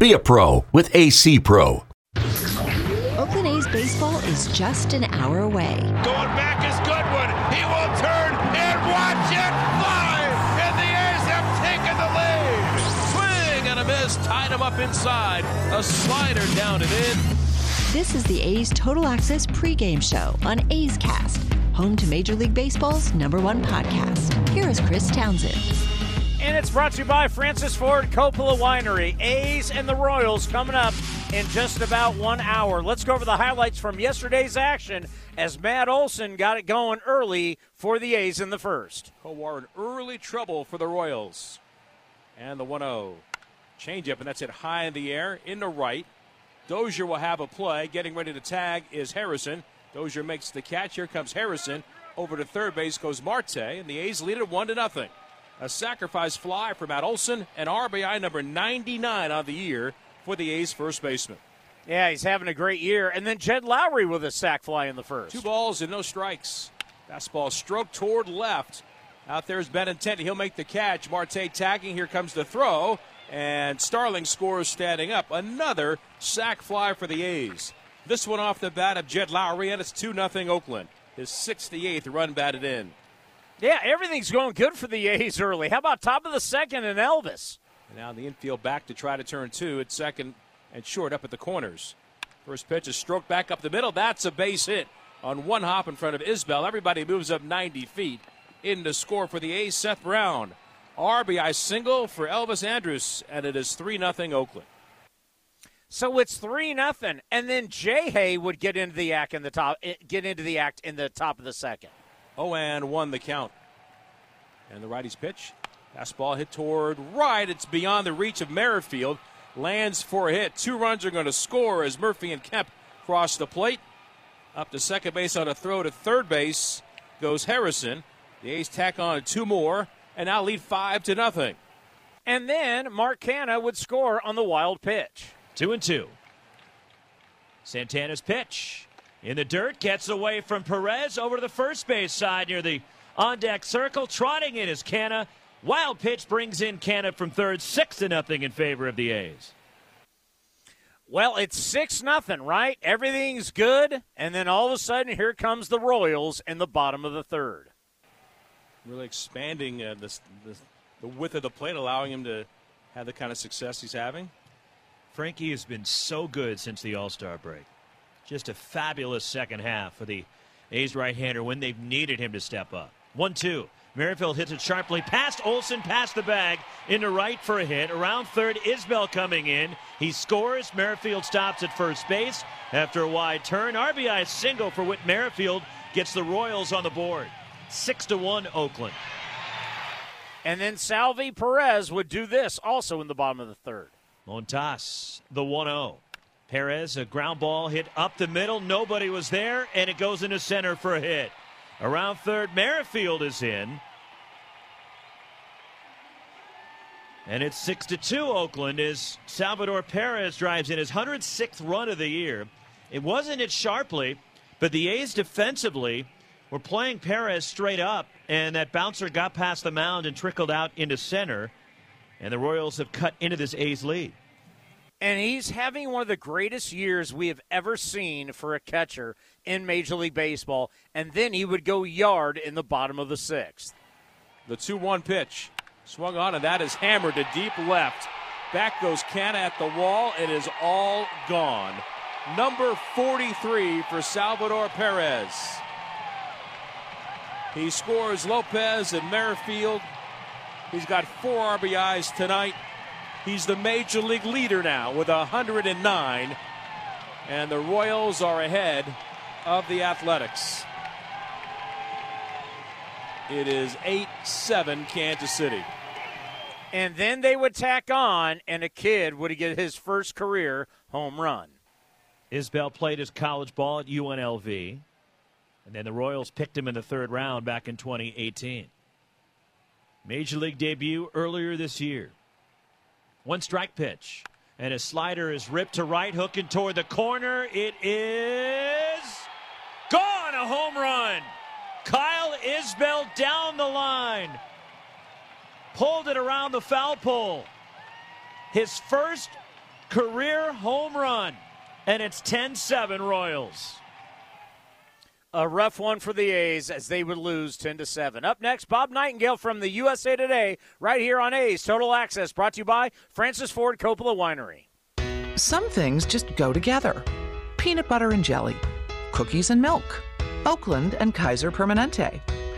Be a pro with AC Pro. Oakland A's baseball is just an hour away. Going back is Goodwin. He will turn and watch it fly. And the A's have taken the lead. Swing and a miss. Tied him up inside. A slider down and in. This is the A's Total Access pregame show on A's Cast, home to Major League Baseball's number one podcast. Here is Chris Townsend. And it's brought to you by Francis Ford Coppola Winery. A's and the Royals coming up in just about one hour. Let's go over the highlights from yesterday's action as Matt Olson got it going early for the A's in the first. Howard in early trouble for the Royals. And the 1 0. Changeup, and that's it high in the air, into right. Dozier will have a play. Getting ready to tag is Harrison. Dozier makes the catch. Here comes Harrison. Over to third base goes Marte, and the A's lead it 1 to nothing. A sacrifice fly for Matt Olson, and RBI number 99 on the year for the A's first baseman. Yeah, he's having a great year. And then Jed Lowrie with a sac fly in the first. Two balls and no strikes. Fastball stroke toward left. Out there's Benintendi. He'll make the catch. Marte tagging. Here comes the throw. And Starling scores standing up. Another sac fly for the A's. This one off the bat of Jed Lowrie, and it's 2 0 Oakland. His 68th run batted in. Yeah, everything's going good for the A's early. How about top of the second and Elvis? And now the infield back to try to turn two at second and short up at the corners. First pitch is stroked back up the middle. That's a base hit on one hop in front of Isbel. Everybody moves up 90 feet in to score for the A's. Seth Brown. RBI single for Elvis Andrus, and it is 3 0 Oakland. So it's three nothing, and then Jay Hay would get into the act in the top, eh, get into the act in the top of the second. Oh, and won the count. And the righty's pitch. Fastball hit toward right. It's beyond the reach of Merrifield. Lands for a hit. Two runs are going to score as Murphy and Kemp cross the plate. Up to second base on a throw to third base goes Harrison. The A's tack on two more and now lead five to nothing. And then Mark Canha would score on the wild pitch. Two and two. Santana's pitch in the dirt gets away from Perez over to the first base side near the on deck circle. Trotting in is Canha. Wild pitch brings in Canha from third, six to nothing in favor of the A's. Well, it's six nothing, right? Everything's good, and then all of a sudden, here comes the Royals in the bottom of the third. Really expanding uh, this, this, the width of the plate, allowing him to have the kind of success he's having. Frankie has been so good since the All Star break. Just a fabulous second half for the A's right hander when they've needed him to step up. 1 2. Merrifield hits it sharply past Olson, past the bag, into right for a hit. Around third, Isbel coming in. He scores. Merrifield stops at first base after a wide turn. RBI single for Whit Merrifield gets the Royals on the board. 6 to 1, Oakland. And then Salvy Perez would do this also in the bottom of the third. Montas, the 1 0. Perez, a ground ball hit up the middle. Nobody was there, and it goes into center for a hit. Around third, Merrifield is in. And it's 6 to 2 Oakland as Salvador Perez drives in his 106th run of the year. It wasn't hit sharply, but the A's defensively were playing Perez straight up, and that bouncer got past the mound and trickled out into center. And the Royals have cut into this A's lead. And he's having one of the greatest years we have ever seen for a catcher in Major League Baseball. And then he would go yard in the bottom of the sixth. The 2 1 pitch swung on, and that is hammered to deep left. Back goes Canha at the wall. It is all gone. Number 43 for Salvador Perez. He scores Lopez and Merrifield. He's got four RBIs tonight. He's the major league leader now with 109. And the Royals are ahead of the Athletics. It is 8 7 Kansas City. And then they would tack on, and a kid would get his first career home run. Isbel played his college ball at UNLV, and then the Royals picked him in the third round back in 2018. Major league debut earlier this year. One strike pitch, and his slider is ripped to right, hooking toward the corner. It is gone, a home run. Kyle Isbel down the line, pulled it around the foul pole. His first career home run, and it's 10 7 Royals. A rough one for the A's as they would lose 10 to 7. Up next, Bob Nightingale from the USA Today, right here on A's Total Access, brought to you by Francis Ford Coppola Winery. Some things just go together peanut butter and jelly, cookies and milk, Oakland and Kaiser Permanente.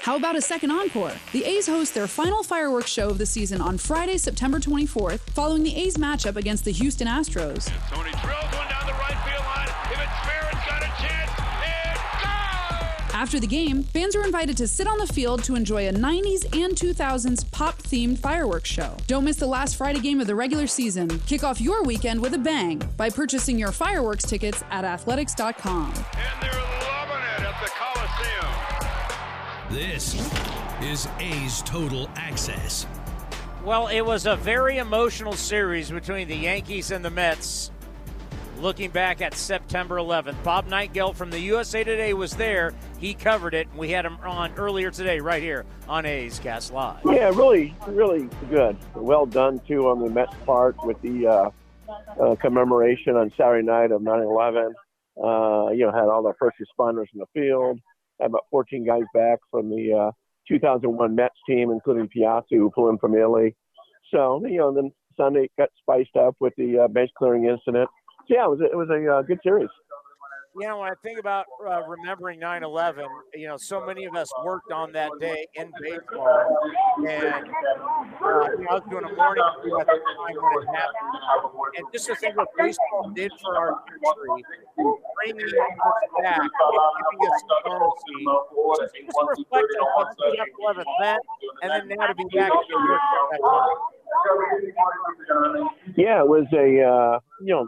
How about a second encore? The A's host their final fireworks show of the season on Friday, September 24th, following the A's matchup against the Houston Astros. Tony drills one down the right field line. If it's fair, it's got a chance. After the game, fans are invited to sit on the field to enjoy a 90s and 2000s pop themed fireworks show. Don't miss the last Friday game of the regular season. Kick off your weekend with a bang by purchasing your fireworks tickets at athletics.com. This is A's Total Access. Well, it was a very emotional series between the Yankees and the Mets. Looking back at September 11th, Bob Nightingale from the USA Today was there. He covered it, and we had him on earlier today, right here on A's Cast Live. Yeah, really, really good. Well done too on the Mets part with the uh, uh, commemoration on Saturday night of 9/11. Uh, you know, had all the first responders in the field. Had about 14 guys back from the uh, 2001 Mets team, including Piazza, who flew in from Italy. So you know, then Sunday got spiced up with the uh, bench clearing incident. So yeah, it was a, it was a uh, good series. You know, when I think about uh, remembering 9 11, you know, so many of us worked on that day in baseball. And uh, you know, I was doing a morning crew at the time when it happened. And just to think what baseball did for our country, bringing us back giving us normalcy, just, just a reflection what September 11th meant, and then now to be back in New York at that time. Yeah, it was a uh, you know,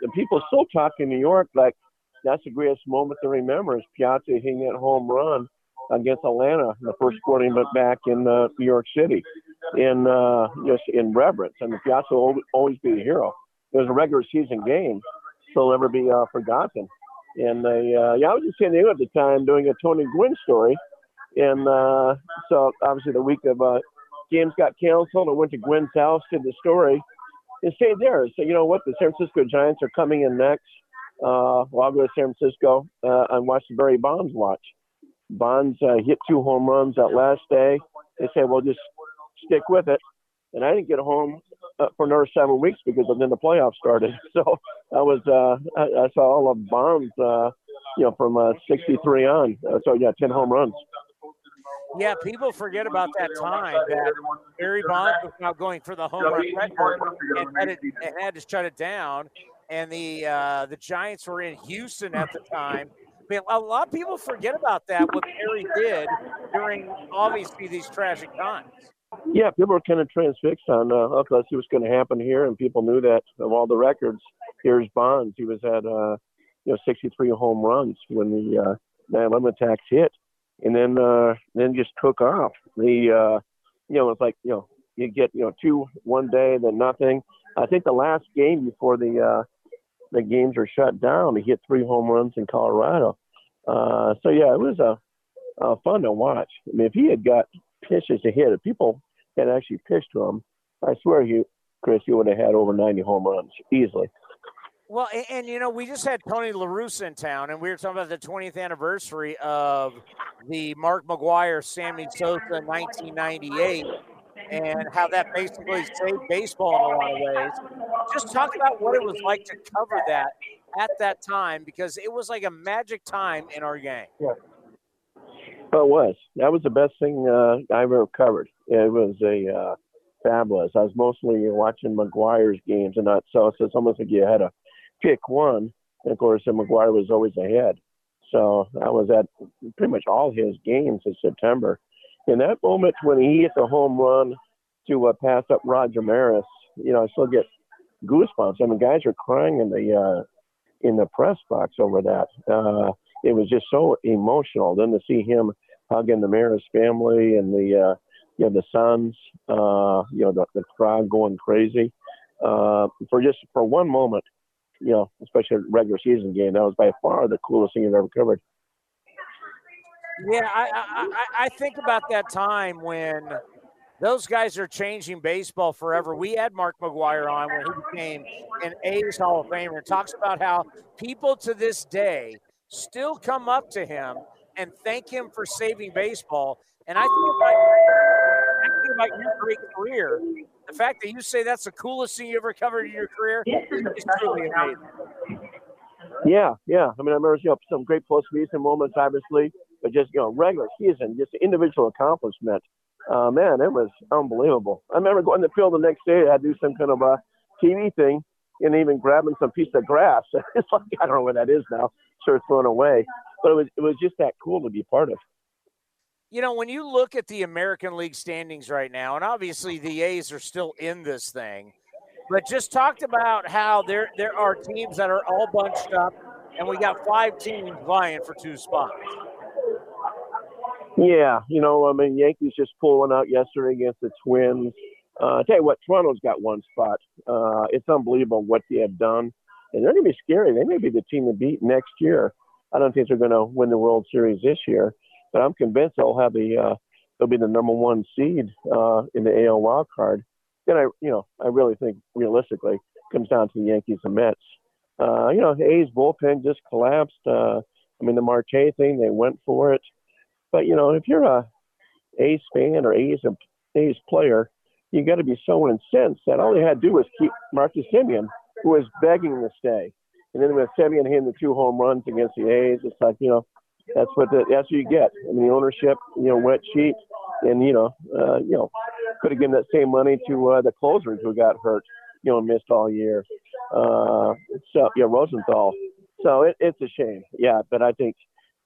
the people still talk in New York like that's the greatest moment to remember is Piazza hitting that home run against Atlanta in the first event back in uh, New York City in uh, just in reverence. And Piazza will always be a hero. It was a regular season game, so it'll never be uh, forgotten. And they, uh, yeah, I was in San Diego at the time doing a Tony Gwynn story, and uh, so obviously the week of uh, games got canceled. I went to Gwynn's house, did the story, and stayed there. So you know what, the San Francisco Giants are coming in next. Uh, well, I'll go to San Francisco uh, and watch the Barry Bonds watch. Bonds uh, hit two home runs that last day. They said, well, just stick with it. And I didn't get home uh, for another seven weeks because then the playoffs started. So I was uh, I, I saw all of Bonds, uh, you know, from uh, 63 on. Uh, so yeah, 10 home runs. Yeah, people forget about that time that Barry Bonds was now going for the home run record and had, it, and had to shut it down. And the uh, the Giants were in Houston at the time, I mean, A lot of people forget about that, what Barry did during obviously these tragic times. Yeah, people were kind of transfixed on, uh, let's see what's going to happen here. And people knew that of all the records. Here's Bonds. He was at, uh, you know, 63 home runs when the uh, 9/11 attacks hit, and then uh, then just took off. The uh, you know, it's like you know, you get you know two one day, then nothing. I think the last game before the uh, the games were shut down, he hit three home runs in Colorado. Uh, so yeah, it was a uh, fun to watch. I mean, if he had got pitches to hit, if people had actually pitched to him, I swear you, Chris, you would have had over 90 home runs easily. Well, and, and, you know, we just had Tony La Russa in town, and we were talking about the 20th anniversary of the Mark McGwire Sammy Sosa 1998 and how that basically saved baseball in a lot of ways. Just talk about what it was like to cover that at that time because it was like a magic time in our game. Yeah. It was. That was the best thing uh, I ever covered. It was a uh, fabulous. I was mostly watching McGwire's games and not so. So it's almost like you had to pick one. And of course, McGuire was always ahead. So I was at pretty much all his games in September. In that moment when he hit the home run to uh, pass up Roger Maris, you know, I still get goosebumps. I mean, guys are crying in the uh, in the press box over that. Uh, it was just so emotional. Then to see him hugging the Maris family and the uh, you know the sons, uh, you know the, the crowd going crazy uh, for just for one moment, you know, especially a regular season game. That was by far the coolest thing I've ever covered. Yeah, I, I, I think about that time when those guys are changing baseball forever. We had Mark McGwire on when he became an A's Hall of Famer and talks about how people to this day still come up to him and thank him for saving baseball. And I think about, I think about your great career. The fact that you say that's the coolest thing you ever covered in your career is truly amazing. Yeah, yeah. I mean, I remember you know, some great postseason moments, obviously, but just you know, regular season, just individual accomplishment. Uh, man, it was unbelievable. I remember going to the field the next day. I do some kind of a TV thing, and even grabbing some piece of grass. it's like I don't know where that is now. Sure, thrown away, but it was it was just that cool to be part of. You know, when you look at the American League standings right now, and obviously the A's are still in this thing, but just talked about how there there are teams that are all bunched up, and we got five teams vying for two spots. Yeah, you know, I mean, Yankees just pulling out yesterday against the Twins. Uh, I tell you what, Toronto's got one spot. Uh, it's unbelievable what they have done, and they're going to be scary. They may be the team to beat next year. I don't think they're going to win the World Series this year, but I'm convinced they'll have the uh, they'll be the number one seed uh, in the AL wild card. Then I, you know, I really think realistically comes down to the Yankees and Mets. Uh, you know, A's bullpen just collapsed. Uh, I mean, the Marte thing, they went for it. But you know, if you're a A's fan or A's A's player, you got to be so incensed that all they had to do was keep Marcus Semien, who was begging to stay. And then with Semien hitting the two home runs against the A's, it's like you know, that's what the, that's what you get. I mean, the ownership, you know, went cheap, and you know, uh, you know, could have given that same money to uh, the closers who got hurt, you know, missed all year. Uh, so yeah, Rosenthal. So it, it's a shame. Yeah, but I think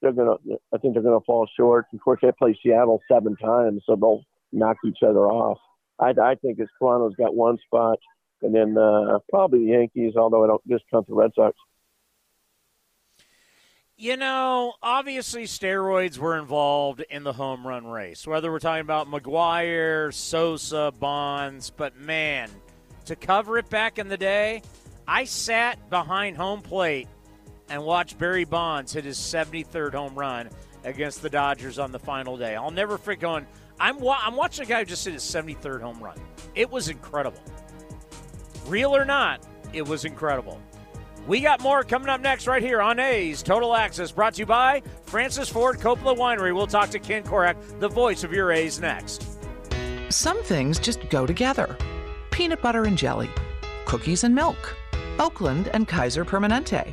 they're gonna. I think they're gonna fall short. Of course, they play Seattle seven times, so they'll knock each other off. I, I think it's Toronto's got one spot, and then uh, probably the Yankees. Although I don't discount the Red Sox. You know, obviously steroids were involved in the home run race. Whether we're talking about McGwire, Sosa, Bonds, but man, to cover it back in the day, I sat behind home plate and watch Barry Bonds hit his 73rd home run against the Dodgers on the final day. I'll never forget going, I'm, wa- I'm watching a guy who just hit his 73rd home run. It was incredible. Real or not, it was incredible. We got more coming up next right here on A's Total Access, brought to you by Francis Ford Coppola Winery. We'll talk to Ken Korach, the voice of your A's, next. Some things just go together peanut butter and jelly, cookies and milk, Oakland and Kaiser Permanente.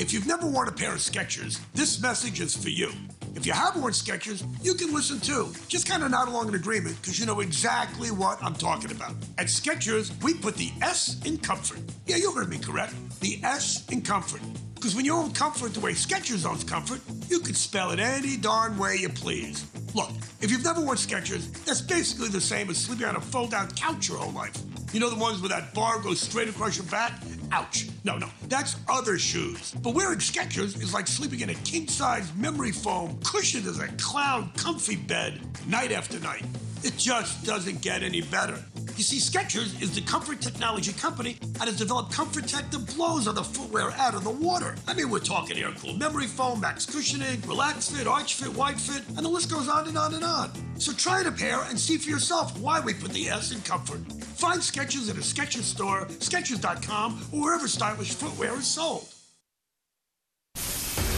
If you've never worn a pair of Skechers, this message is for you. If you have worn Skechers, you can listen too. Just kind of nod along in agreement because you know exactly what I'm talking about. At Skechers, we put the S in comfort. Yeah, you heard me correct. The S in comfort. Because when you own comfort the way Skechers owns comfort, you can spell it any darn way you please. Look, if you've never worn Skechers, that's basically the same as sleeping on a fold-out couch your whole life. You know the ones where that bar goes straight across your back? Ouch. No, no, that's other shoes. But wearing Skechers is like sleeping in a king-size memory foam, cushioned as a clown comfy bed night after night. It just doesn't get any better. You see, Skechers is the comfort technology company that has developed comfort tech that blows other footwear out of the water. I mean, we're talking air cooled memory foam, max cushioning, relax fit, arch fit, wide fit, and the list goes on and on and on. So try a pair and see for yourself why we put the S in comfort. Find Skechers at a Skechers store, Skechers.com, or wherever stylish footwear is sold.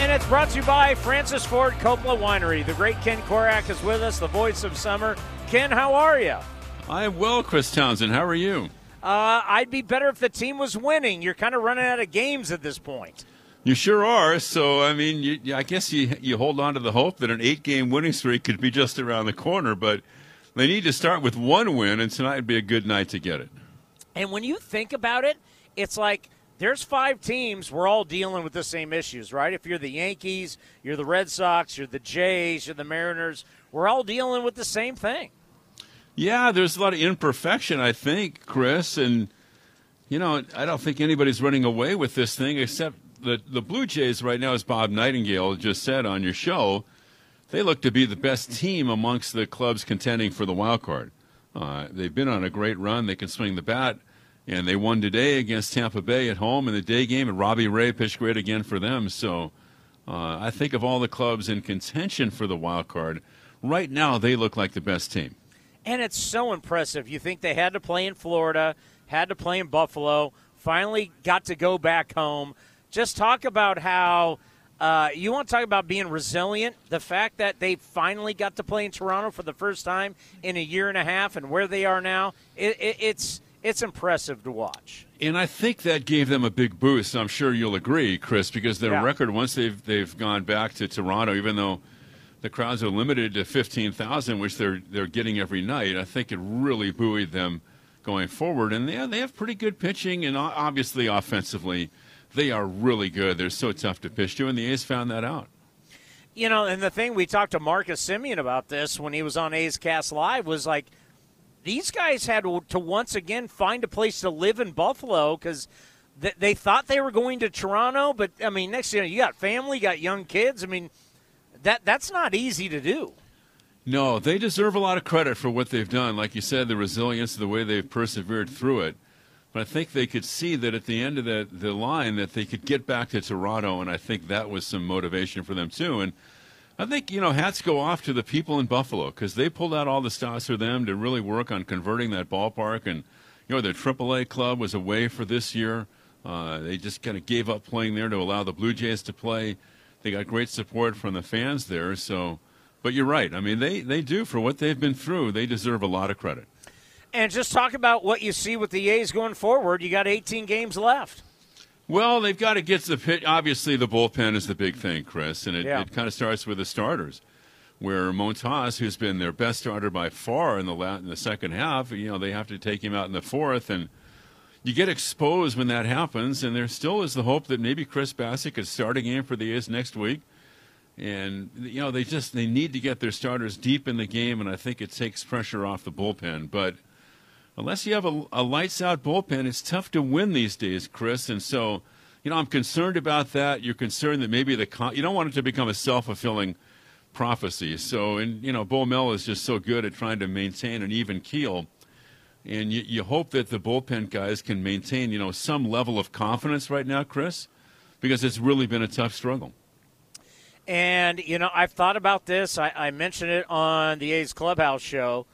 And it's brought to you by Francis Ford Coppola Winery. The great Ken Korach is with us, the voice of summer. Ken, how are you? I am well, Chris Townsend. How are you? Uh, I'd be better if the team was winning. You're kind of running out of games at this point. You sure are. So, I mean, you, I guess you, you hold on to the hope that an eight game winning streak could be just around the corner, but they need to start with one win, and tonight would be a good night to get it. And when you think about it, it's like there's five teams. We're all dealing with the same issues, right? If you're the Yankees, you're the Red Sox, you're the Jays, you're the Mariners, we're all dealing with the same thing. Yeah, there's a lot of imperfection, I think, Chris, and you know, I don't think anybody's running away with this thing except the the Blue Jays right now, as Bob Nightingale just said on your show, they look to be the best team amongst the clubs contending for the wild card. Uh, they've been on a great run. They can swing the bat, and they won today against Tampa Bay at home in the day game. And Robbie Ray pitched great again for them. So uh, I think of all the clubs in contention for the wild card, right now they look like the best team. And it's so impressive. You think they had to play in Florida, had to play in Buffalo, finally got to go back home. Just talk about how uh, you want to talk about being resilient. The fact that they finally got to play in Toronto for the first time in a year and a half, and where they are now, it, it, it's it's impressive to watch. And I think that gave them a big boost. I'm sure you'll agree, Chris, because their Yeah. record once they've they've gone back to Toronto, even though the crowds are limited to 15,000, which they're they're getting every night, I think it really buoyed them going forward. And they they have pretty good pitching, and obviously offensively, they are really good. They're so tough to pitch to, and the A's found that out. You know, and the thing we talked to Marcus Semien about this when he was on A's Cast Live was like, these guys had to once again find a place to live in Buffalo because th- they thought they were going to Toronto, but I mean, next you know, you got family, you got young kids. I mean, that that's not easy to do. No, they deserve a lot of credit for what they've done. Like you said, the resilience, the way they've persevered through it. But I think they could see that at the end of the, the line that they could get back to Toronto, and I think that was some motivation for them too. And I think you know hats go off to the people in Buffalo because they pulled out all the stops for them to really work on converting that ballpark. And you know their AAA club was away for this year. Uh, they just kind of gave up playing there to allow the Blue Jays to play. They got great support from the fans there. So, but you're right. I mean, they they do for what they've been through. They deserve a lot of credit. And just talk about what you see with the A's going forward. You got 18 games left. Well, they've got to get to the pit. Obviously, the bullpen is the big thing, Chris, and it, Yeah. it kind of starts with the starters. Where Montas, who's been their best starter by far in the la- in the second half, you know they have to take him out in the fourth, and you get exposed when that happens. And there still is the hope that maybe Chris Bassitt could start a game for the A's next week. And you know they just they need to get their starters deep in the game, and I think it takes pressure off the bullpen. But unless you have a, a lights out bullpen, it's tough to win these days, Chris. And so, you know, I'm concerned about that. You're concerned that maybe the con- you don't want it to become a self fulfilling prophecy. So, and you know, Bo Mel is just so good at trying to maintain an even keel. And you, you hope that the bullpen guys can maintain, you know, some level of confidence right now, Chris, because it's really been a tough struggle. And, you know, I've thought about this. I, I mentioned it on the A's Clubhouse show.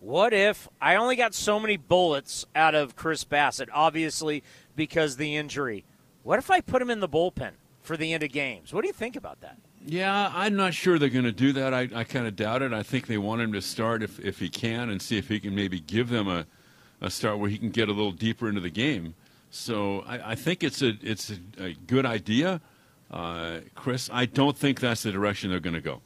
What if I only got so many bullets out of Chris Bassitt, obviously because the injury? What if I put him in the bullpen for the end of games? What do you think about that? Yeah, I'm not sure they're going to do that. I, I kind of doubt it. I think they want him to start if, if he can and see if he can maybe give them a, a start where he can get a little deeper into the game. So I, I think it's a it's a, a good idea, uh, Chris. I don't think that's the direction they're going to go.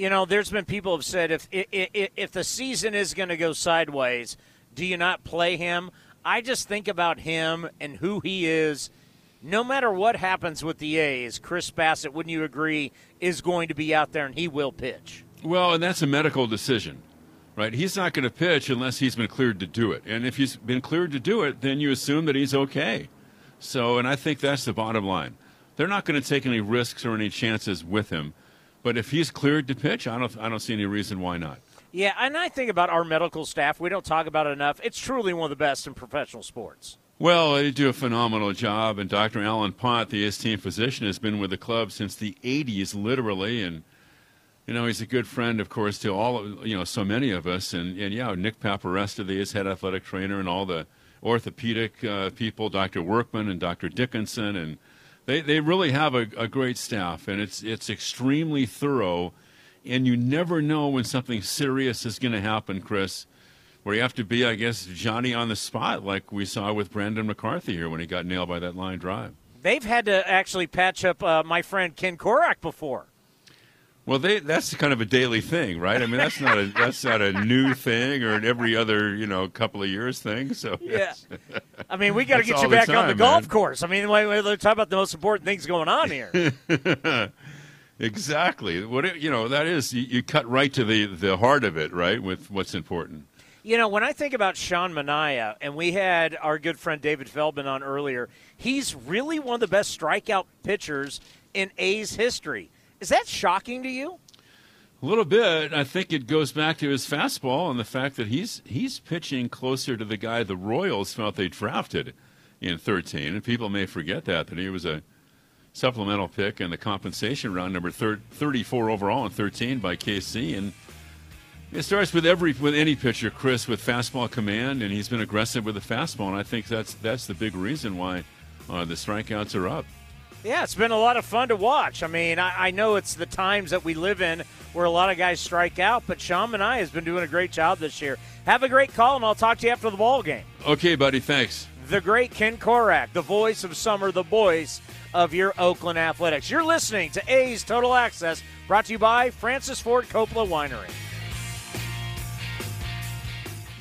You know, there's been people have said if if, if the season is going to go sideways, do you not play him? I just think about him and who he is. No matter what happens with the A's, Chris Bassitt, wouldn't you agree, is going to be out there and he will pitch. Well, and that's a medical decision, right? He's not going to pitch unless he's been cleared to do it. And if he's been cleared to do it, then you assume that he's okay. So, and I think that's the bottom line. They're not going to take any risks or any chances with him. But if he's cleared to pitch, I don't, I don't see any reason why not. Yeah, and I think about our medical staff. We don't talk about it enough. It's truly one of the best in professional sports. Well, they do a phenomenal job, and Dr. Alan Pont, the A's team physician, has been with the club since the '80s, literally, and you know he's a good friend, of course, to all of, you know so many of us, and and yeah, Nick Paparesta, the head athletic trainer, and all the orthopedic uh, people, Dr. Workman and Dr. Dickinson, and they they really have a, a great staff, and it's it's extremely thorough, and you never know when something serious is going to happen, Chris where you have to be, I guess, Johnny on the spot, like we saw with Brandon McCarthy here when he got nailed by that line drive. They've had to actually patch up uh, my friend Ken Korach before. Well, they, that's kind of a daily thing, right? I mean, that's not a that's not a new thing or an every other you know couple of years thing. So Yeah. I mean, we got to get you back on the time, golf man. course. I mean, let's talk about the most important things going on here. exactly. What you know that is you, you cut right to the the heart of it, right? With what's important. You know, when I think about Sean Manaea, and we had our good friend David Feldman on earlier, he's really one of the best strikeout pitchers in A's history. Is that shocking to you? A little bit. I think it goes back to his fastball and the fact that he's he's pitching closer to the guy the Royals felt they drafted in 13, and people may forget that that he was a supplemental pick in the compensation round, number thir- 34 overall in 13 by KC, and it starts with every with any pitcher, Chris, with fastball command, and he's been aggressive with the fastball, and I think that's that's the big reason why uh, the strikeouts are up. Yeah, it's been a lot of fun to watch. I mean, I, I know it's the times that we live in where a lot of guys strike out, but Sean and I has been doing a great job this year. Have a great call, and I'll talk to you after the ball game. Okay, buddy, thanks. The great Ken Korach, the voice of summer, the voice of your Oakland Athletics. You're listening to A's Total Access, brought to you by Francis Ford Coppola Winery.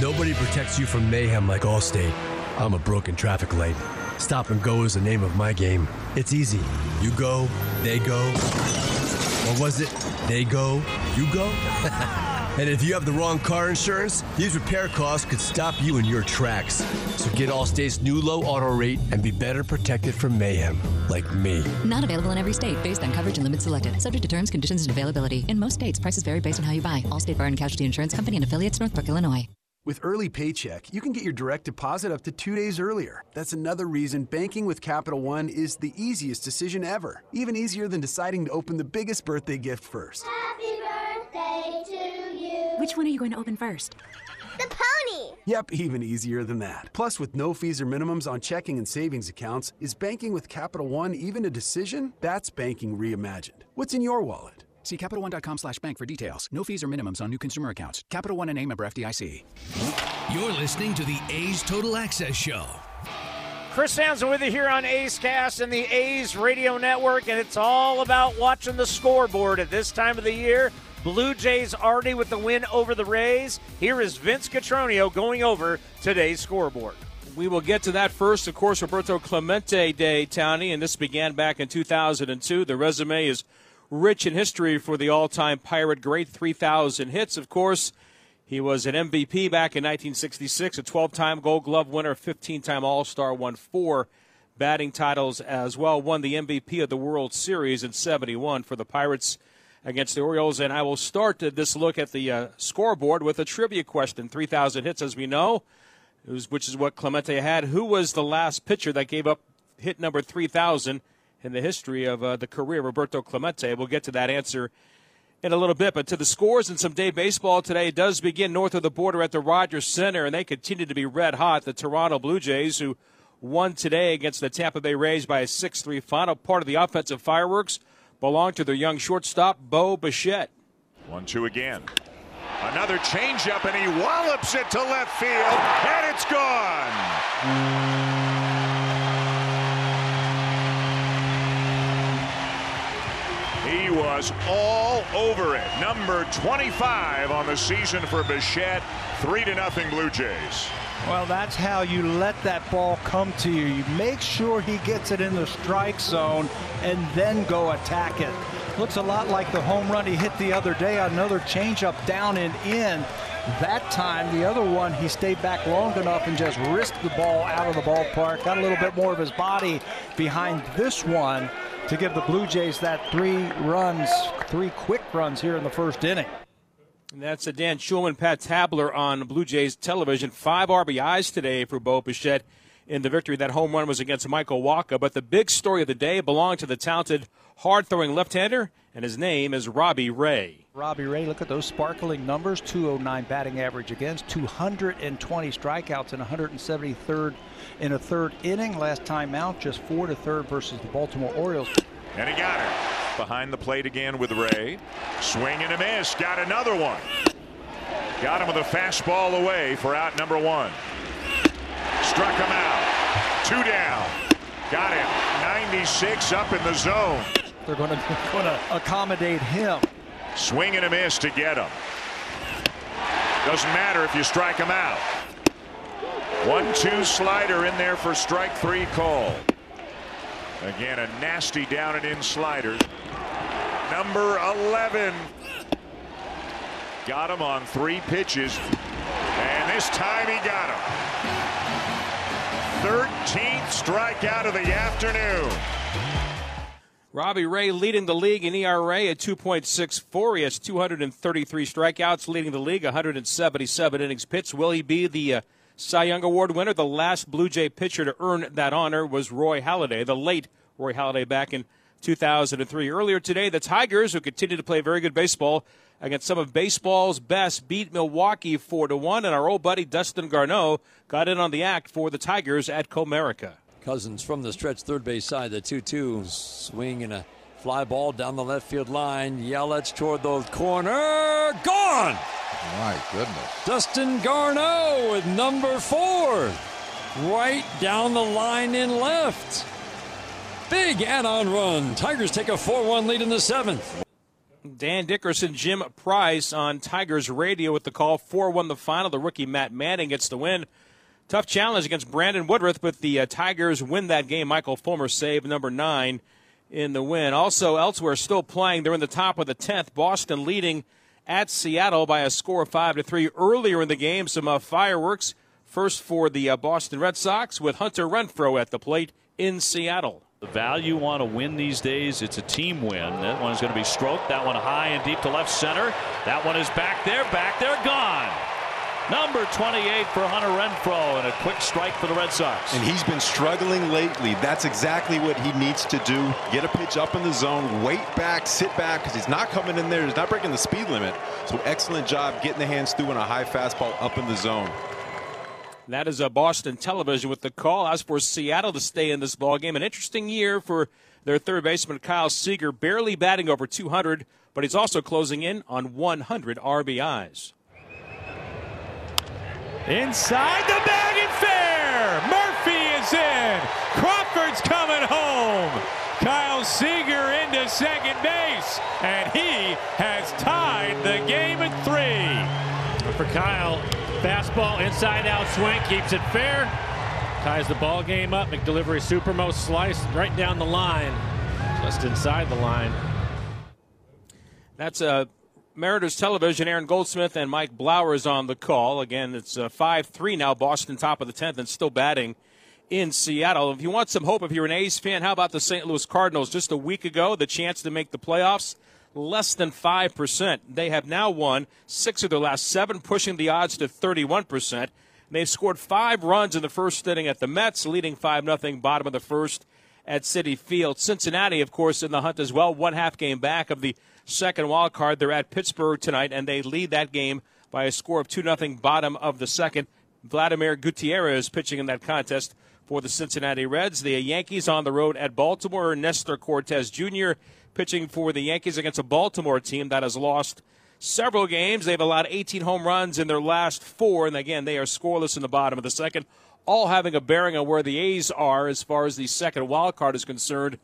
Nobody protects you from mayhem like Allstate. I'm a broken traffic light. Stop and go is the name of my game. It's easy. You go, they go. Or was it they go, you go? and if you have the wrong car insurance, these repair costs could stop you in your tracks. So get Allstate's new low auto rate and be better protected from mayhem, like me. Not available in every state based on coverage and limits selected. Subject to terms, conditions, and availability. In most states, prices vary based on how you buy. Allstate Bar and Casualty Insurance Company and affiliates, Northbrook, Illinois. With Early Paycheck, you can get your direct deposit up to two days earlier. That's another reason banking with Capital One is the easiest decision ever. Even easier than deciding to open the biggest birthday gift first. Happy birthday to you. Which one are you going to open first? The pony. Yep, even easier than that. Plus, with no fees or minimums on checking and savings accounts, is banking with Capital One even a decision? That's banking reimagined. What's in your wallet? See CapitalOne.com slash bank for details. No fees or minimums on new consumer accounts. Capital One and a member FDIC. You're listening to the A's Total Access Show. Chris Townsend with you here on A's Cast and the A's Radio Network, and it's all about watching the scoreboard at this time of the year. Blue Jays already with the win over the Rays. Here is Vince Cotroneo going over today's scoreboard. We will get to that first. Of course, Roberto Clemente Day, Townie, and this began back in 2002. The resume is rich in history for the all time Pirate great 3,000 hits. Of course, he was an MVP back in 1966, a 12 time Gold Glove winner, 15 time All Star, won four batting titles as well, won the MVP of the World Series in 71 for the Pirates against the Orioles. And I will start this look at the uh, scoreboard with a trivia question 3,000 hits, as we know, which is what Clemente had. Who was the last pitcher that gave up hit number 3,000? In the history of uh, the career Roberto Clemente. We'll get to that answer in a little bit. But to the scores and some day baseball today does begin north of the border at the Rogers Center, and they continue to be red hot. The Toronto Blue Jays, who won today against the Tampa Bay Rays by a 6 3 final, part of the offensive fireworks, belong to their young shortstop, Bo Bichette. 1 2 again. Another changeup, and he wallops it to left field, and it's gone. Was all over it. Number 25 on the season for Bichette. 3 to nothing Blue Jays. Well, that's how you let that ball come to you. You make sure he gets it in the strike zone and then go attack it. Looks a lot like the home run he hit the other day. Another changeup down and in. That time, the other one, he stayed back long enough and just risked the ball out of the ballpark. Got a little bit more of his body behind this one to give the Blue Jays that three runs, three quick runs here in the first inning. And that's a Dan Shulman, Pat Tabler on Blue Jays television. Five RBIs today for Bo Bichette in the victory. That home run was against Michael Wacha. But the big story of the day belonged to the talented, hard throwing left hander, and his name is Robbie Ray. Robbie Ray, look at those sparkling numbers 209 batting average against, 220 strikeouts in 173rd in a third inning. Last time out, just four to third versus the Baltimore Orioles. And he got it. Behind the plate again with Ray. Swing and a miss. Got another one. Got him with a fastball away for out number one. Struck him out. Two down. Got him. 96 up in the zone. They're going to, going to accommodate him. Swing and a miss to get him. Doesn't matter if you strike him out. One two slider in there for strike three call. Again a nasty down and in slider. Number 11. Got him on three pitches. And this time he got him. 13th strikeout of the afternoon. Robbie Ray leading the league in ERA at 2.64. He has 233 strikeouts, leading the league 177 innings pitched. Will he be the uh, Cy Young Award winner? The last Blue Jay pitcher to earn that honor was Roy Halladay, the late Roy Halladay back in 2003. Earlier today, the Tigers, who continue to play very good baseball against some of baseball's best, beat Milwaukee 4 to 1, and our old buddy Dustin Garneau got in on the act for the Tigers at Comerica. Cousins from the stretch third base side, the 2 2 swing and a fly ball down the left field line. Yelich toward the corner. Gone! My goodness. Dustin Garneau with number four. Right down the line in left. Big add on run. Tigers take a 4 1 lead in the seventh. Dan Dickerson, Jim Price on Tigers Radio with the call. 4 1 the final. The rookie Matt Manning gets the win. Tough challenge against Brandon Woodruff, but the uh, Tigers win that game. Michael Fulmer save number nine in the win. Also, elsewhere, still playing. They're in the top of the 10th. Boston leading at Seattle by a score of 5 to 3. Earlier in the game, some uh, fireworks. First for the uh, Boston Red Sox with Hunter Renfroe at the plate in Seattle. The value on a win these days, it's a team win. That one's going to be stroked. That one high and deep to left center. That one is back there, back there, gone. Number 28 for Hunter Renfroe and a quick strike for the Red Sox. And he's been struggling lately. That's exactly what he needs to do. Get a pitch up in the zone, wait back, sit back, because he's not coming in there. He's not breaking the speed limit. So excellent job getting the hands through in a high fastball up in the zone. That is a Boston television with the call. As for Seattle to stay in this ball game, an interesting year for their third baseman Kyle Seager, barely batting over 200, but he's also closing in on 100 RBIs. Inside the bag and fair. Murphy is in. Crawford's coming home. Kyle Seager into second base, and he has tied the game at three. For Kyle, fastball inside out swing keeps it fair. Ties the ball game up. McDelivery supermost slice right down the line, just inside the line. That's a Mariners television, Aaron Goldsmith and Mike Blowers is on the call. Again, it's uh, 5 3 now, Boston top of the 10th and still batting in Seattle. If you want some hope, if you're an A's fan, how about the St. Louis Cardinals? Just a week ago, the chance to make the playoffs, less than 5%. They have now won six of their last seven, pushing the odds to 31%. They've scored five runs in the first inning at the Mets, leading 5 0, bottom of the first at Citi Field. Cincinnati, of course, in the hunt as well, one half game back of the second wild card. They're at Pittsburgh tonight, and they lead that game by a score of 2 0, bottom of the second. Vladimir Gutierrez pitching in that contest for the Cincinnati Reds. The Yankees on the road at Baltimore. Nestor Cortes Jr. pitching for the Yankees against a Baltimore team that has lost several games. They've allowed 18 home runs in their last four, and again, they are scoreless in the bottom of the second, all having a bearing on where the A's are as far as the second wild card is concerned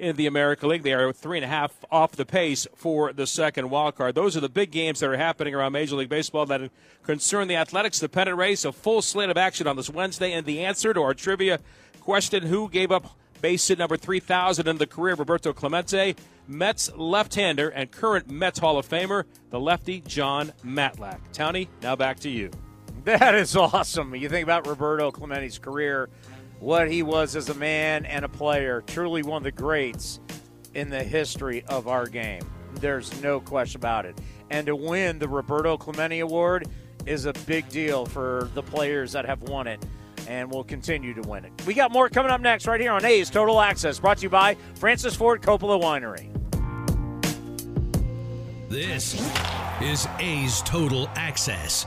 in the American League. They are three and a half off the pace for the second wild card. Those are the big games that are happening around Major League Baseball that concern the Athletics. The pennant race, a full slate of action on this Wednesday, and the answer to our trivia question: Who gave up base hit number 3,000 in the career of Roberto Clemente? Mets left-hander and current Mets Hall of Famer, the lefty Jon Matlack. Townie, now back to you. That is awesome. You think about Roberto Clemente's career what he was as a man and a player. Truly one of the greats in the history of our game. There's no question about it. And to win the Roberto Clemente Award is a big deal for the players that have won it and will continue to win it. We got more coming up next right here on A's Total Access, brought to you by Francis Ford Coppola Winery. This is A's Total Access.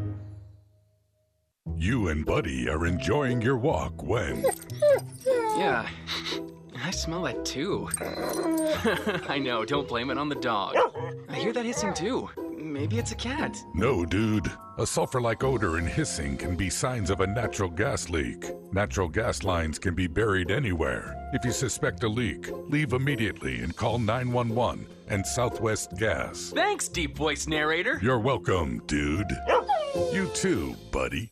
You and Buddy are enjoying your walk when. Yeah. I smell that too. I know, don't blame it on the dog. I hear that hissing too. Maybe it's a cat. No, dude. A sulfur like odor and hissing can be signs of a natural gas leak. Natural gas lines can be buried anywhere. If you suspect a leak, leave immediately and call 911 and Southwest Gas. Thanks, deep voice narrator. You're welcome, dude. You too, buddy.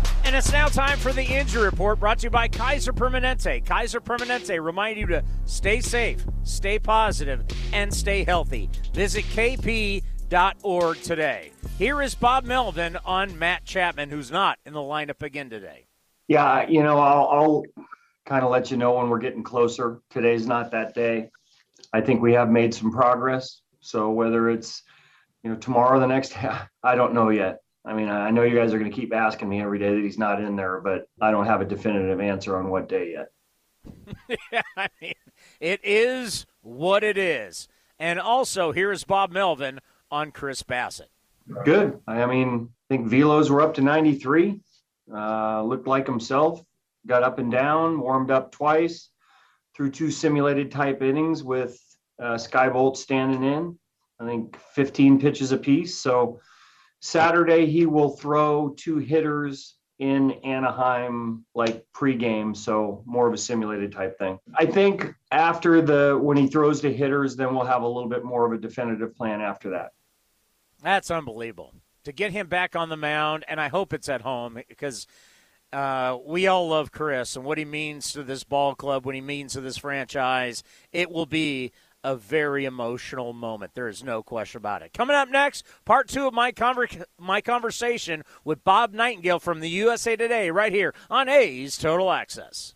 And it's now time for the injury report brought to you by Kaiser Permanente. Kaiser Permanente remind you to stay safe, stay positive, and stay healthy. Visit kp.org today. Here is Bob Melvin on Matt Chapman, who's not in the lineup again today. Yeah, you know, I'll, I'll kind of let you know when we're getting closer. Today's not that day. I think we have made some progress. So whether it's, you know, tomorrow or the next, I don't know yet. I mean, I know you guys are going to keep asking me every day that he's not in there, but I don't have a definitive answer on what day yet. yeah, I mean, it is what it is. And also, here is Bob Melvin on Chris Bassitt. Good. I mean, I think velos were up to 93. Uh, looked like himself. Got up and down, warmed up twice, threw two simulated type innings with uh, Skye Bolt standing in. I think 15 pitches apiece. So Saturday he will throw two hitters in Anaheim like pregame, so more of a simulated type thing. I think after the when he throws to hitters, then we'll have a little bit more of a definitive plan after that. That's unbelievable to get him back on the mound, and I hope it's at home because uh, we all love Chris and what he means to this ball club, what he means to this franchise. It will be a very emotional moment. There is no question about it. Coming up next, part two of my conver- my conversation with Bob Nightingale from the USA Today, right here on A's Total Access.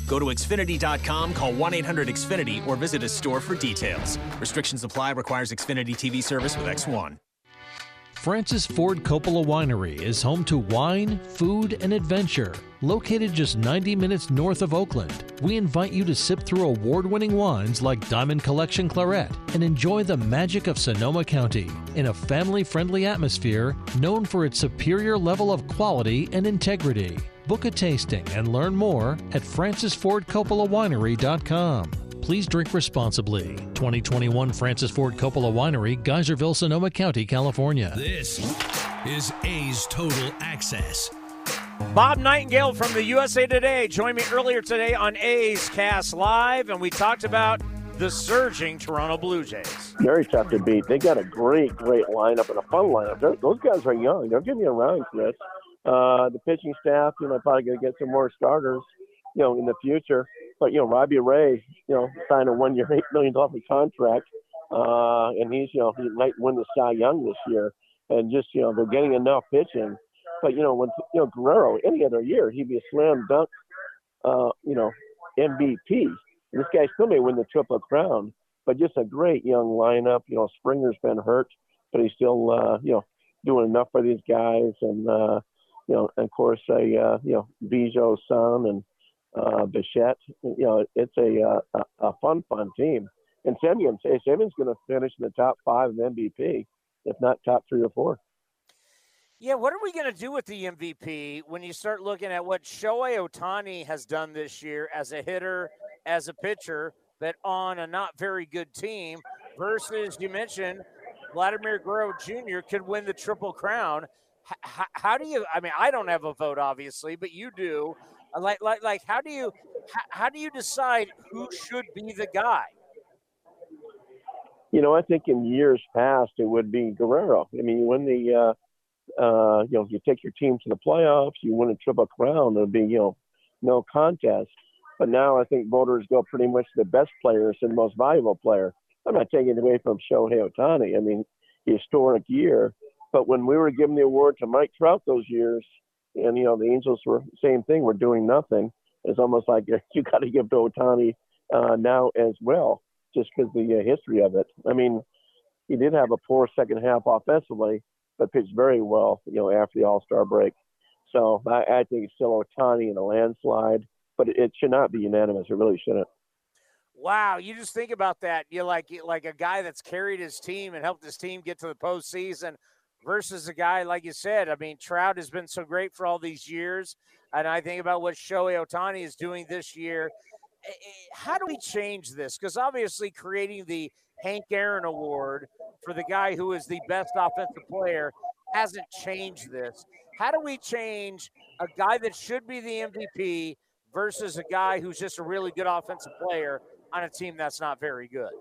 Go to Xfinity.com, call 1 800 Xfinity, or visit a store for details. Restrictions apply, requires Xfinity TV service with X1. Francis Ford Coppola Winery is home to wine, food, and adventure. Located just 90 minutes north of Oakland, we invite you to sip through award winning wines like Diamond Collection Claret and enjoy the magic of Sonoma County in a family friendly atmosphere known for its superior level of quality and integrity. Book a tasting and learn more at francisfordcoppolawinery.com. Please drink responsibly. 2021 Francis Ford Coppola Winery, Geyserville, Sonoma County, California. This is A's Total Access. Bob Nightingale from the USA Today joined me earlier today on A's Cast Live, and we talked about the surging Toronto Blue Jays. Very tough to beat. They got a great, great lineup and a fun lineup. They're, those guys are young. They're getting around, Chris. Uh, the pitching staff, you know, probably going to get some more starters, you know, in the future. But you know, Robbie Ray, you know, signed a one-year, eight million dollar contract, uh, and he's, you know, he might win the Cy Young this year. And just, you know, they're getting enough pitching. But you know, when you know Guerrero, any other year, he'd be a slam dunk, uh, you know, MVP. This guy still may win the Triple Crown, but just a great young lineup. You know, Springer's been hurt, but he's still, uh, you know, doing enough for these guys. And uh, you know, and of course, a uh, you know, Biggio's son and uh, Bichette. You know, it's a, uh, a, a fun, fun team. And hey, Semien's going to finish in the top five of MVP, if not top three or four. Yeah, what are we going to do with the MVP when you start looking at what Shohei Ohtani has done this year as a hitter, as a pitcher, but on a not very good team versus you mentioned Vladimir Guerrero Jr. could win the Triple Crown. H- how do you? I mean, I don't have a vote, obviously, but you do. Like, like, like, how do you, how, how do you decide who should be the guy? You know, I think in years past it would be Guerrero. I mean, when the uh, Uh, you know, you take your team to the playoffs, you win a triple crown, it'll be you know no contest. But now I think voters go pretty much the best players and most valuable player. I'm not taking it away from Shohei Ohtani. I mean, historic year. But when we were giving the award to Mike Trout those years, and you know the Angels were same thing, we're doing nothing. It's almost like you got to give to Ohtani uh, now as well, just because the uh, history of it. I mean, he did have a poor second half offensively, but pitched very well, you know, after the All Star break. So I, I think it's still Ohtani in a landslide, but it, it should not be unanimous. It really shouldn't. Wow, you just think about that. You're like like a guy that's carried his team and helped his team get to the postseason versus a guy like you said. I mean, Trout has been so great for all these years, and I think about what Shohei Ohtani is doing this year. Eh, eh, how do we change this? Because obviously, creating the Hank Aaron Award for the guy who is the best offensive player hasn't changed this. How do we change a guy that should be the MVP versus a guy who's just a really good offensive player on a team that's not very good.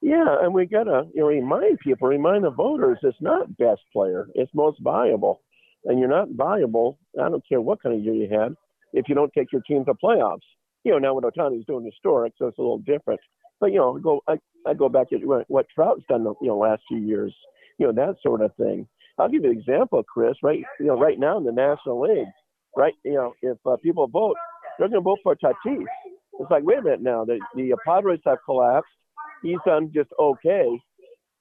Yeah, and we gotta you know remind people, remind the voters, it's not best player, it's most valuable, and you're not valuable. I don't care what kind of year you had if you don't take your team to playoffs. You know now what Ohtani's doing historic, so it's a little different. But you know, go I, I go back to what Trout's done you know last few years, you know that sort of thing. I'll give you an example, Chris. Right, you know, right now in the National League, right, you know, if uh, people vote, they're going to vote for Tatis it's like, wait a minute now, the, the Padres have collapsed. He's done just okay.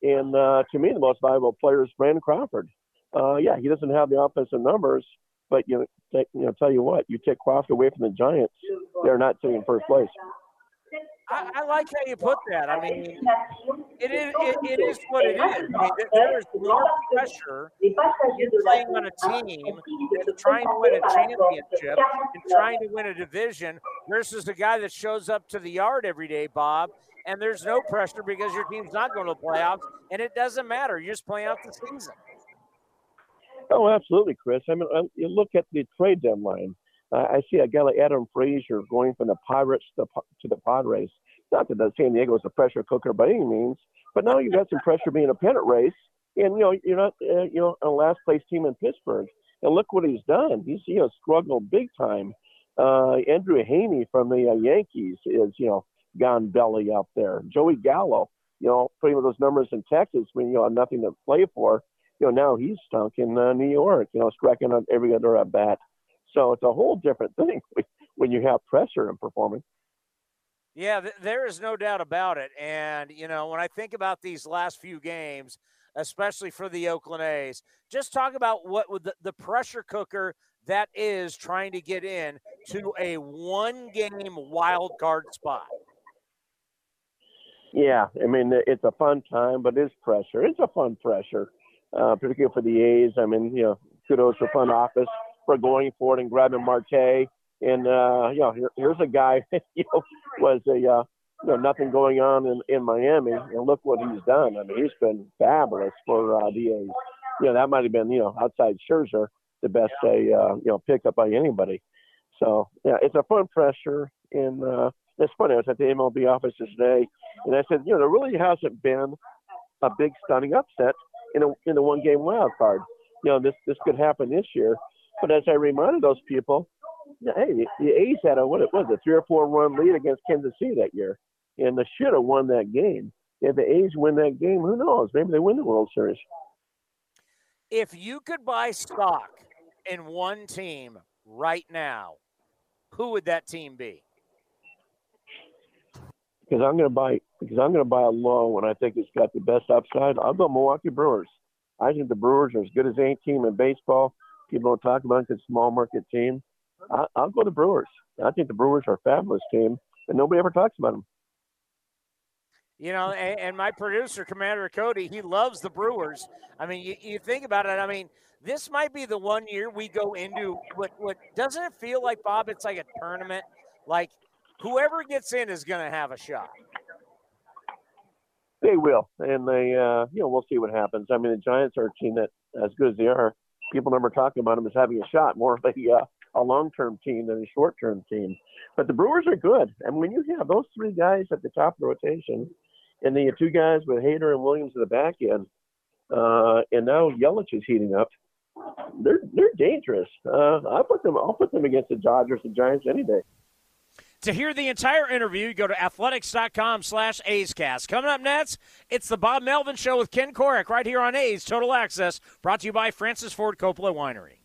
And uh, to me, the most valuable player is Brandon Crawford. Uh, yeah, he doesn't have the offensive numbers, but you know, you know, tell you what, you take Crawford away from the Giants, they're not sitting in first place. I, I, like how you put that. I mean, it is it, it is what it is. I mean, there is more pressure playing on a team that's trying to win a championship and trying to win a division versus a guy that shows up to the yard every day, Bob. And there's no pressure because your team's not going to the playoffs, and it doesn't matter. You're just playing out the season. Oh, absolutely, Chris. I mean, you look at the trade deadline. Uh, I see a guy like Adam Frazier going from the Pirates to, to the Padres. Not that San Diego is a pressure cooker by any means, but now you've got some pressure being a pennant race, and you know you're not uh, you know a last place team in Pittsburgh. And look what he's done. He's you know struggled big time. Uh, Andrew Heaney from the uh, Yankees is you know gone belly up there. Joey Gallo, you know, putting those numbers in Texas when you know nothing to play for. You know now he's stunk in uh, New York. You know striking on every other at bat. So it's a whole different thing when you have pressure and performing. Yeah, th- there is no doubt about it. And, you know, when I think about these last few games, especially for the Oakland A's, just talk about what the, the pressure cooker that is trying to get in to a one game wild card spot. Yeah, I mean, it's a fun time, but it's pressure. It's a fun pressure, uh, particularly for the A's. I mean, you know, kudos to front office for going for it and grabbing Marte. And uh, you know, here, here's a guy, you know, was a uh, you know nothing going on in, in Miami, and look what he's done. I mean, he's been fabulous for uh, the A's. You know, that might have been you know outside Scherzer the best a uh, you know pickup by anybody. So yeah, it's a fun pressure. And uh, it's funny. I was at the MLB office today, and I said, you know, there really hasn't been a big stunning upset in a in the one game wild card. You know, this this could happen this year. But as I reminded those people, hey, the, the A's had a what it was a three or four run lead against Kansas City that year, and they should have won that game. If the A's win that game, who knows? Maybe they win the World Series. If you could buy stock in one team right now, who would that team be? Because I'm going to buy because I'm going to buy a low, and I think it's got the best upside. I'll go Milwaukee Brewers. I think the Brewers are as good as any team in baseball. People don't talk about it. It's a small market team. I, I'll go to Brewers. I think the Brewers are a fabulous team, and nobody ever talks about them. You know, and, and, my producer, Commander Cody, he loves the Brewers. I mean, you, you, think about it. I mean, this might be the one year we go into what what doesn't it feel like, Bob? It's like a tournament. Like whoever gets in is going to have a shot. They will, and they, uh, you know, we'll see what happens. I mean, the Giants are a team that, as good as they are, people never talking about them as having a shot, more of a uh, a long term team than a short term team. But the Brewers are good. And when you have those three guys at the top of the rotation and then the two guys with Hader and Williams at the back end, Uh, and now Yelich is heating up. They're they're dangerous. Uh, I put them. I'll put them against the Dodgers and Giants any day. To hear the entire interview, go to athletics.com slash A'scast. Coming up next, it's the Bob Melvin Show with Ken Korach right here on A's Total Access, brought to you by Francis Ford Coppola Winery.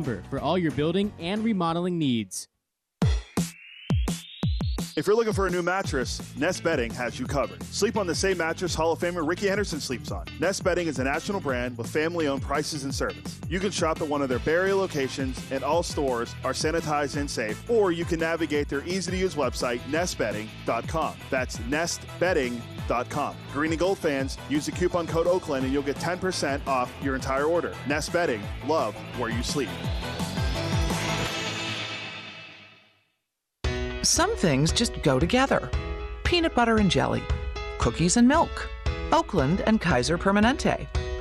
for all your building and remodeling needs. If you're looking for a new mattress, Nest Bedding has you covered. Sleep on the same mattress Hall of Famer Rickey Henderson sleeps on. Nest Bedding is a national brand with family owned prices and service. You can shop at one of their Barrie locations, and all stores are sanitized and safe, or you can navigate their easy to use website, nestbedding.com. That's nestbedding.com. Green and gold fans, use the coupon code Oakland and you'll get 10% off your entire order. Nest Bedding, love where you sleep. Some things just go together peanut butter and jelly, cookies and milk, Oakland and Kaiser Permanente.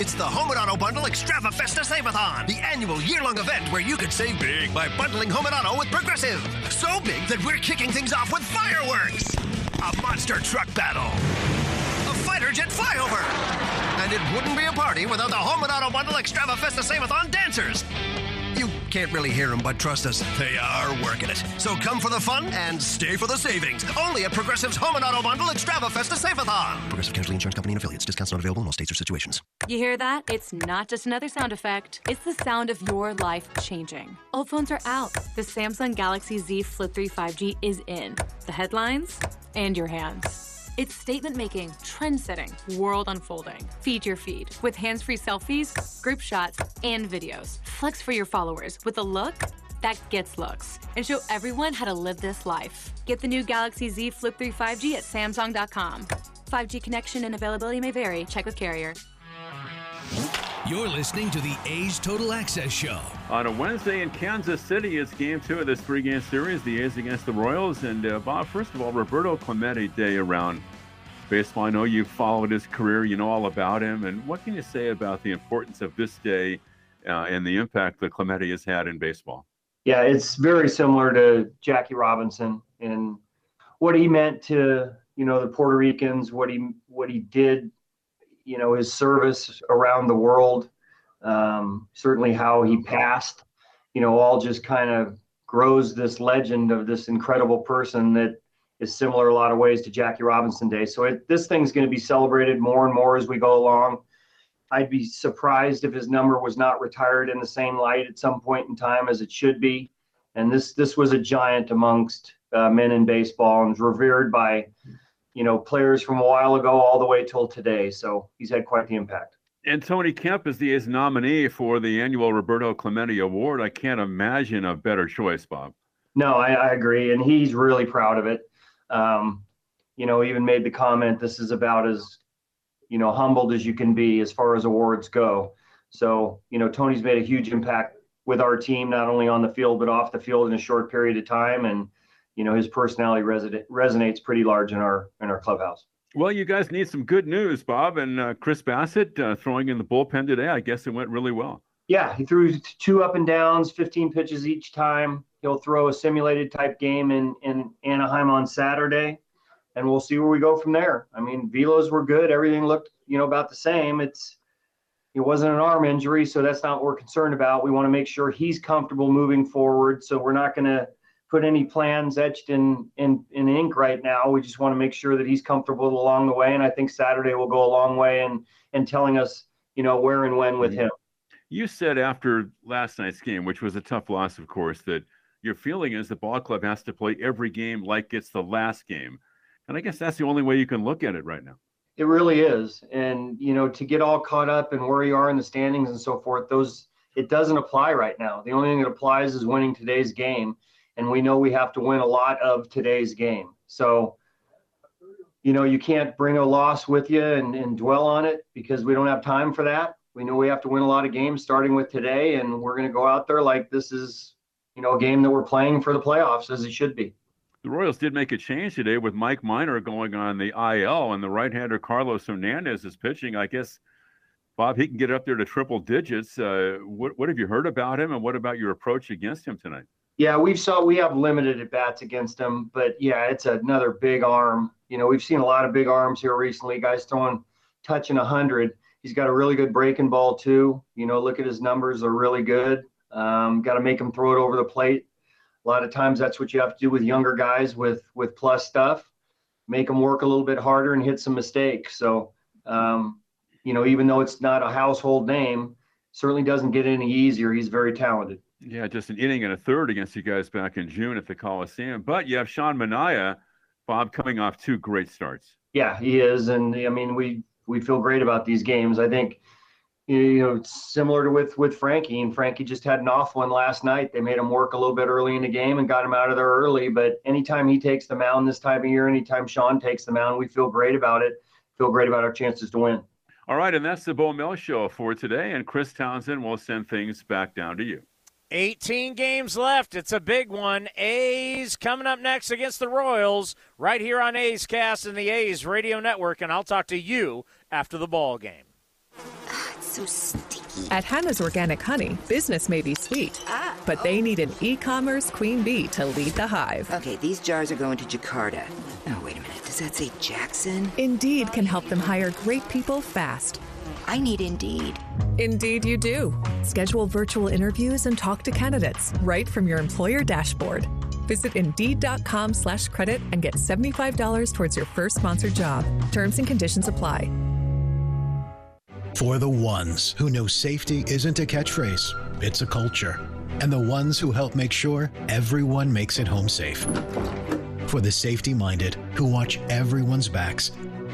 It's the Home and Auto Bundle Extravafesta Save-a-thon, the annual year-long event where you could save big by bundling home and auto with Progressive. So big that we're kicking things off with fireworks, a monster truck battle, a fighter jet flyover, and it wouldn't be a party without the Home and Auto Bundle Extravafesta Save-a-thon dancers. You can't really hear them, but trust us, they are working it. So come for the fun and stay for the savings. Only at Progressive's Home and Auto Bundle Extravafesta Save-a-thon. Progressive Casualty Insurance Company and affiliates. Discounts not available in all states or situations. You hear that? It's not just another sound effect. It's the sound of your life changing. Old phones are out. The Samsung Galaxy Z Flip 3 5G is in. The headlines and your hands. It's statement making, trend setting, world unfolding. Feed your feed with hands free selfies, group shots, and videos. Flex for your followers with a look that gets looks and show everyone how to live this life. Get the new Galaxy Z Flip 3 5G at Samsung.com. 5G connection and availability may vary. Check with carrier. You're listening to the A's Total Access Show. On a Wednesday in Kansas City, it's game two of this three game series, the A's against the Royals. And uh, Bob, first of all, Roberto Clemente Day around baseball. I know you followed his career, you know all about him. And what can you say about the importance of this day uh, and the impact that Clemente has had in baseball? Yeah, it's very similar to Jackie Robinson and what he meant to you know the Puerto Ricans, what he what he did, you know, his service around the world, um, certainly how he passed, you know, all just kind of grows this legend of this incredible person that is similar a lot of ways to Jackie Robinson Day. So it, this thing's going to be celebrated more and more as we go along. I'd be surprised if his number was not retired in the same light at some point in time as it should be. And this this was a giant amongst uh, men in baseball and was revered by, you know, players from a while ago all the way till today. So he's had quite the impact. And Tony Kemp is the A's nominee for the annual Roberto Clemente Award. I can't imagine a better choice, Bob. No, I, I agree, and he's really proud of it. Um, you know, even made the comment, "This is about as, you know, humbled as you can be as far as awards go." So, you know, Tony's made a huge impact with our team, not only on the field but off the field in a short period of time, and you know, his personality resonates resonates pretty large in our in our clubhouse. Well, you guys need some good news, Bob. And uh, Chris Bassitt uh, throwing in the bullpen today. I guess it went really well. Yeah, he threw two up and downs, 15 pitches each time. He'll throw a simulated type game in in Anaheim on Saturday, and we'll see where we go from there. I mean, velos were good. Everything looked you know about the same. It's it wasn't an arm injury, so that's not what we're concerned about. We want to make sure he's comfortable moving forward. So we're not going to put any plans etched in, in in ink right now. We just want to make sure that he's comfortable along the way. And I think Saturday will go a long way in in telling us, you know, where and when with him. You said after last night's game, which was a tough loss, of course, that your feeling is the ball club has to play every game like it's the last game. And I guess that's the only way you can look at it right now. It really is. And, you know, to get all caught up in where you are in the standings and so forth, those it doesn't apply right now. The only thing that applies is winning today's game and we know we have to win a lot of today's game. So, you know, you can't bring a loss with you and, and dwell on it because we don't have time for that. We know we have to win a lot of games starting with today, and we're going to go out there like this is, you know, a game that we're playing for the playoffs as it should be. The Royals did make a change today with Mike Minor going on the IL, and the right-hander Carlos Hernandez is pitching. I guess Bob, he can get up there to triple digits. Uh, what, what have you heard about him, and what about your approach against him tonight? Yeah, we've saw we have limited at bats against him, but yeah, it's another big arm. You know, we've seen a lot of big arms here recently. Guys throwing touching hundred. He's got a really good breaking ball too. You know, look at his numbers; they're really good. Um, got to make him throw it over the plate. A lot of times, that's what you have to do with younger guys with with plus stuff. Make them work a little bit harder and hit some mistakes. So, um, you know, even though it's not a household name, certainly doesn't get any easier. He's very talented. Yeah, just an inning and a third against you guys back in June at the Coliseum. But you have Sean Manaea, Bob, coming off two great starts. Yeah, he is, and I mean we we feel great about these games. I think you know similar to with with Frankie, and Frankie just had an off one last night. They made him work a little bit early in the game and got him out of there early. But anytime he takes the mound this time of year, anytime Sean takes the mound, we feel great about it. Feel great about our chances to win. All right, and that's the Bo Mel show for today. And Chris Townsend will send things back down to you. 18 games left. It's a big one. A's coming up next against the Royals right here on A's Cast and the A's Radio Network, and I'll talk to you after the ball game. it's so sticky. At Hannah's Organic Honey, business may be sweet, ah, but they need an e-commerce queen bee to lead the hive. Okay, these jars are going to Jakarta. Oh, wait a minute. Does that say Jackson? Indeed can help them hire great people fast. I need Indeed. Indeed, you do. Schedule virtual interviews and talk to candidates right from your employer dashboard. Visit Indeed.com slash credit and get $75 towards your first sponsored job. Terms and conditions apply. For the ones who know safety isn't a catchphrase, it's a culture. And the ones who help make sure everyone makes it home safe. For the safety minded who watch everyone's backs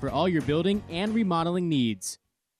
for all your building and remodeling needs.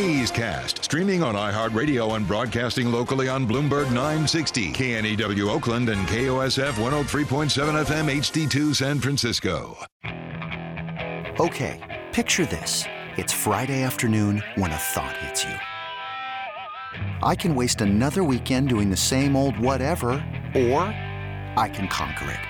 A's Cast, streaming on iHeartRadio and broadcasting locally on Bloomberg 960, KNEW Oakland, and KOSF 103.7 FM HD2 San Francisco. Okay, picture this. It's Friday afternoon when a thought hits you. I can waste another weekend doing the same old whatever, or I can conquer it.